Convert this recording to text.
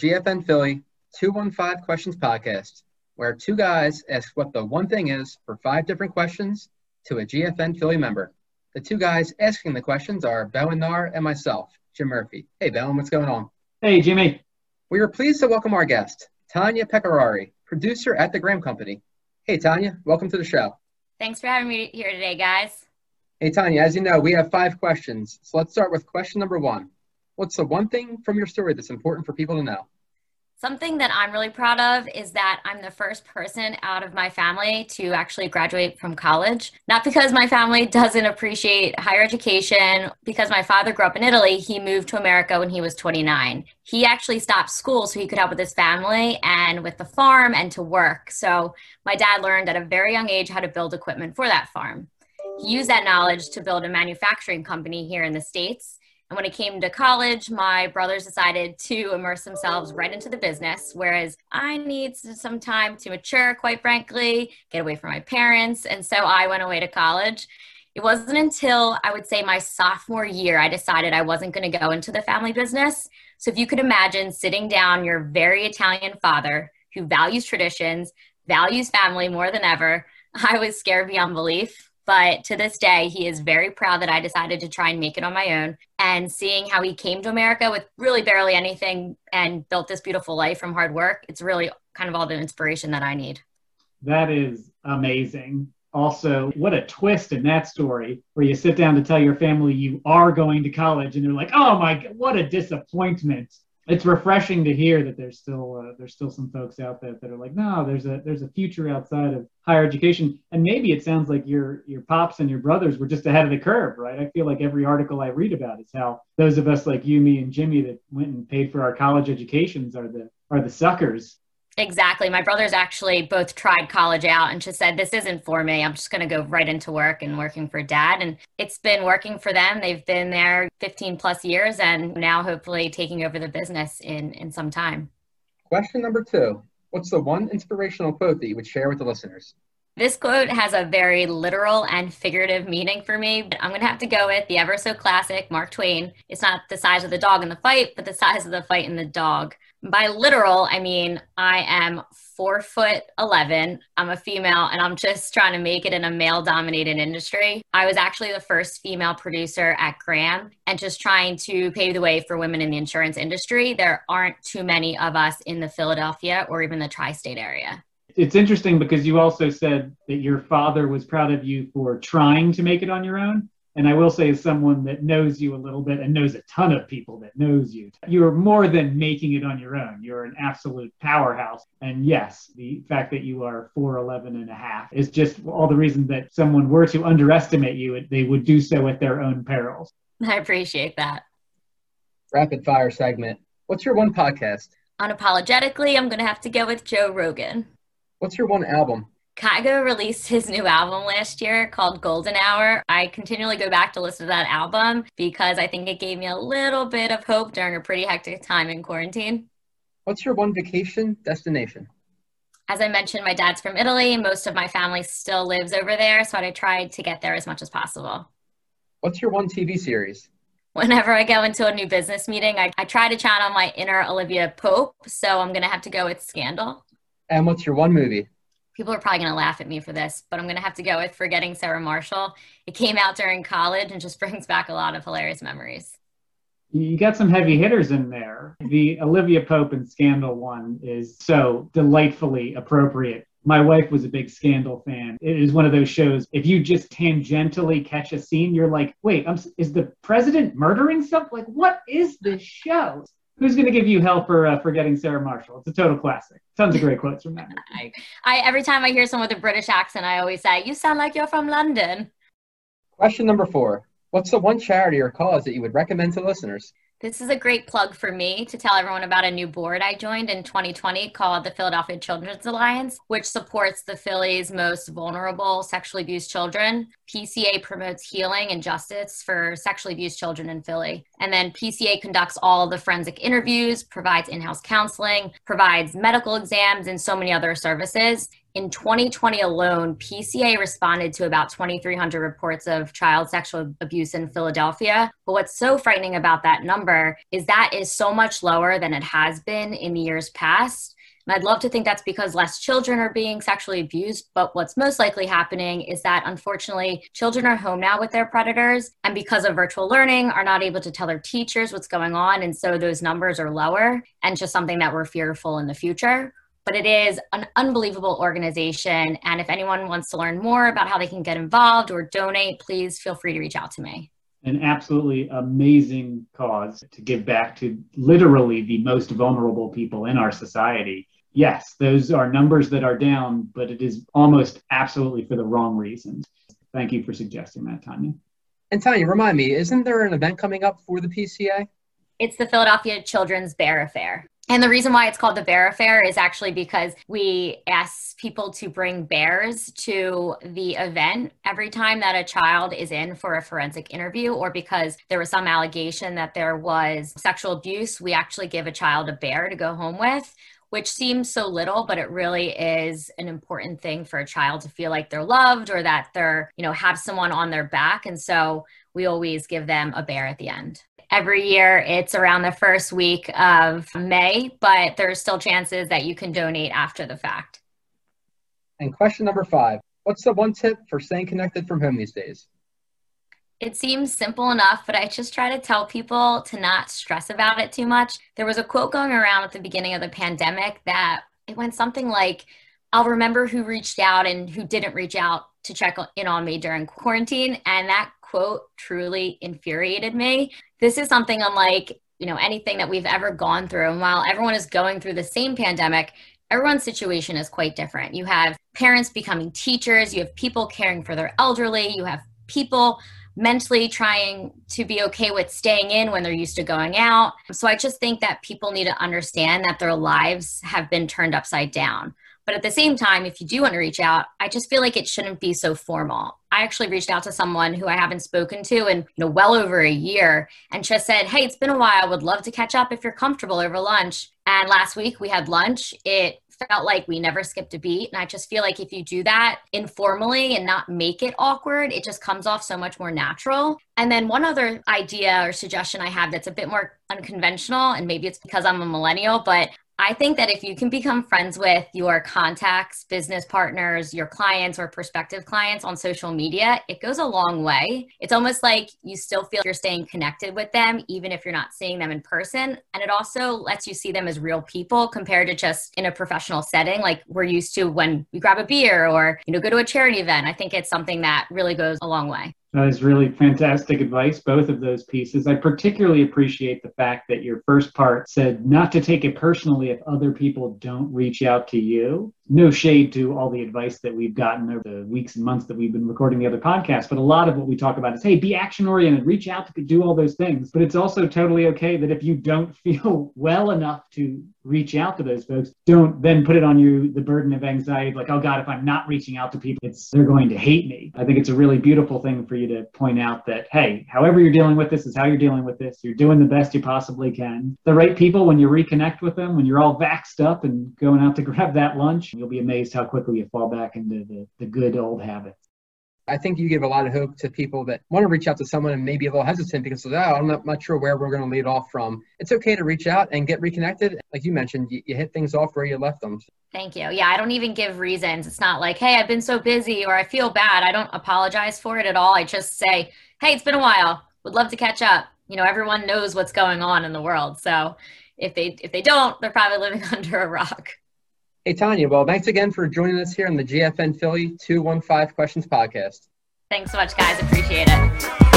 GFN Philly 215 Questions podcast, where two guys ask what the one thing is for five different questions to a GFN Philly member. The two guys asking the questions are Bowen Nar and myself, Jim Murphy. Hey, Bowen, what's going on? Hey, Jimmy. We are pleased to welcome our guest, Tanya Pecorari, producer at the Graham Company. Hey, Tanya, welcome to the show. Thanks for having me here today, guys. Hey, Tanya, as you know, we have five questions. So let's start with question number one. What's the one thing from your story that's important for people to know? Something that I'm really proud of is that I'm the first person out of my family to actually graduate from college. Not because my family doesn't appreciate higher education, because my father grew up in Italy, he moved to America when he was 29. He actually stopped school so he could help with his family and with the farm and to work. So my dad learned at a very young age how to build equipment for that farm. He used that knowledge to build a manufacturing company here in the States and when it came to college, my brothers decided to immerse themselves right into the business, whereas I need some time to mature, quite frankly, get away from my parents. And so I went away to college. It wasn't until I would say my sophomore year I decided I wasn't going to go into the family business. So if you could imagine sitting down your very Italian father who values traditions, values family more than ever, I was scared beyond belief but to this day, he is very proud that I decided to try and make it on my own. And seeing how he came to America with really barely anything and built this beautiful life from hard work, it's really kind of all the inspiration that I need. That is amazing. Also, what a twist in that story where you sit down to tell your family you are going to college and they're like, oh my, what a disappointment it's refreshing to hear that there's still uh, there's still some folks out there that are like, no, there's a there's a future outside of higher education, and maybe it sounds like your your pops and your brothers were just ahead of the curve, right? I feel like every article I read about is how those of us like you, me, and Jimmy that went and paid for our college educations are the are the suckers Exactly. My brothers actually both tried college out and just said, This isn't for me. I'm just going to go right into work and working for dad. And it's been working for them. They've been there 15 plus years and now hopefully taking over the business in, in some time. Question number two What's the one inspirational quote that you would share with the listeners? This quote has a very literal and figurative meaning for me, but I'm going to have to go with the ever so classic Mark Twain. It's not the size of the dog in the fight, but the size of the fight in the dog. By literal, I mean I am four foot 11. I'm a female and I'm just trying to make it in a male dominated industry. I was actually the first female producer at Graham and just trying to pave the way for women in the insurance industry. There aren't too many of us in the Philadelphia or even the tri state area. It's interesting because you also said that your father was proud of you for trying to make it on your own. And I will say, as someone that knows you a little bit and knows a ton of people that knows you, you're more than making it on your own. You're an absolute powerhouse. And yes, the fact that you are 4'11 and a half is just all the reason that someone were to underestimate you, they would do so at their own perils. I appreciate that. Rapid fire segment. What's your one podcast? Unapologetically, I'm going to have to go with Joe Rogan. What's your one album? Kygo released his new album last year called Golden Hour. I continually go back to listen to that album because I think it gave me a little bit of hope during a pretty hectic time in quarantine. What's your one vacation destination? As I mentioned, my dad's from Italy. Most of my family still lives over there, so I tried to get there as much as possible. What's your one TV series? Whenever I go into a new business meeting, I, I try to channel my inner Olivia Pope, so I'm going to have to go with Scandal. And what's your one movie? people are probably going to laugh at me for this, but I'm going to have to go with Forgetting Sarah Marshall. It came out during college and just brings back a lot of hilarious memories. You got some heavy hitters in there. The Olivia Pope and Scandal one is so delightfully appropriate. My wife was a big Scandal fan. It is one of those shows. If you just tangentially catch a scene, you're like, "Wait, I'm, is the president murdering something? Like, what is this show?" Who's going to give you hell for uh, forgetting Sarah Marshall? It's a total classic. Tons of great quotes from that. I, I, every time I hear someone with a British accent, I always say, "You sound like you're from London." Question number four: What's the one charity or cause that you would recommend to listeners? This is a great plug for me to tell everyone about a new board I joined in 2020 called the Philadelphia Children's Alliance, which supports the Philly's most vulnerable sexually abused children. PCA promotes healing and justice for sexually abused children in Philly. And then PCA conducts all the forensic interviews, provides in house counseling, provides medical exams, and so many other services. In 2020 alone, PCA responded to about 2,300 reports of child sexual abuse in Philadelphia. But what's so frightening about that number is that is so much lower than it has been in the years past. And I'd love to think that's because less children are being sexually abused. But what's most likely happening is that unfortunately, children are home now with their predators. And because of virtual learning, are not able to tell their teachers what's going on. And so those numbers are lower and just something that we're fearful in the future but it is an unbelievable organization. And if anyone wants to learn more about how they can get involved or donate, please feel free to reach out to me. An absolutely amazing cause to give back to literally the most vulnerable people in our society. Yes, those are numbers that are down, but it is almost absolutely for the wrong reasons. Thank you for suggesting that, Tanya. And Tanya, remind me, isn't there an event coming up for the PCA? It's the Philadelphia Children's Bear Affair. And the reason why it's called the Bear Affair is actually because we ask people to bring bears to the event every time that a child is in for a forensic interview, or because there was some allegation that there was sexual abuse. We actually give a child a bear to go home with which seems so little but it really is an important thing for a child to feel like they're loved or that they're you know have someone on their back and so we always give them a bear at the end every year it's around the first week of May, but there's still chances that you can donate after the fact. And question number five What's the one tip for staying connected from home these days? It seems simple enough, but I just try to tell people to not stress about it too much. There was a quote going around at the beginning of the pandemic that it went something like, I'll remember who reached out and who didn't reach out to check in on me during quarantine. And that quote truly infuriated me. This is something unlike, you know, anything that we've ever gone through. And while everyone is going through the same pandemic, everyone's situation is quite different. You have parents becoming teachers, you have people caring for their elderly, you have people mentally trying to be okay with staying in when they're used to going out. So I just think that people need to understand that their lives have been turned upside down. But at the same time, if you do want to reach out, I just feel like it shouldn't be so formal. I actually reached out to someone who I haven't spoken to in you know well over a year and just said, "Hey, it's been a while. Would love to catch up if you're comfortable over lunch." And last week we had lunch. It felt like we never skipped a beat. And I just feel like if you do that informally and not make it awkward, it just comes off so much more natural. And then one other idea or suggestion I have that's a bit more unconventional, and maybe it's because I'm a millennial, but I think that if you can become friends with your contacts, business partners, your clients or prospective clients on social media, it goes a long way. It's almost like you still feel you're staying connected with them, even if you're not seeing them in person. And it also lets you see them as real people compared to just in a professional setting, like we're used to when we grab a beer or, you know, go to a charity event. I think it's something that really goes a long way. That is really fantastic advice, both of those pieces. I particularly appreciate the fact that your first part said not to take it personally if other people don't reach out to you no shade to all the advice that we've gotten over the weeks and months that we've been recording the other podcasts, but a lot of what we talk about is hey, be action oriented, reach out to do all those things. But it's also totally okay that if you don't feel well enough to reach out to those folks, don't then put it on you the burden of anxiety, like, oh God, if I'm not reaching out to people, it's they're going to hate me. I think it's a really beautiful thing for you to point out that, hey, however you're dealing with this is how you're dealing with this. You're doing the best you possibly can. The right people, when you reconnect with them, when you're all vaxxed up and going out to grab that lunch, you'll be amazed how quickly you fall back into the, the good old habits. I think you give a lot of hope to people that want to reach out to someone and maybe a little hesitant because oh, I'm not, not sure where we're going to lead off from. It's okay to reach out and get reconnected. Like you mentioned, you, you hit things off where you left them. Thank you. Yeah, I don't even give reasons. It's not like, hey, I've been so busy or I feel bad. I don't apologize for it at all. I just say, hey, it's been a while. Would love to catch up. You know, everyone knows what's going on in the world. So if they if they don't, they're probably living under a rock. Hey, Tanya. Well, thanks again for joining us here on the GFN Philly 215 Questions podcast. Thanks so much, guys. Appreciate it.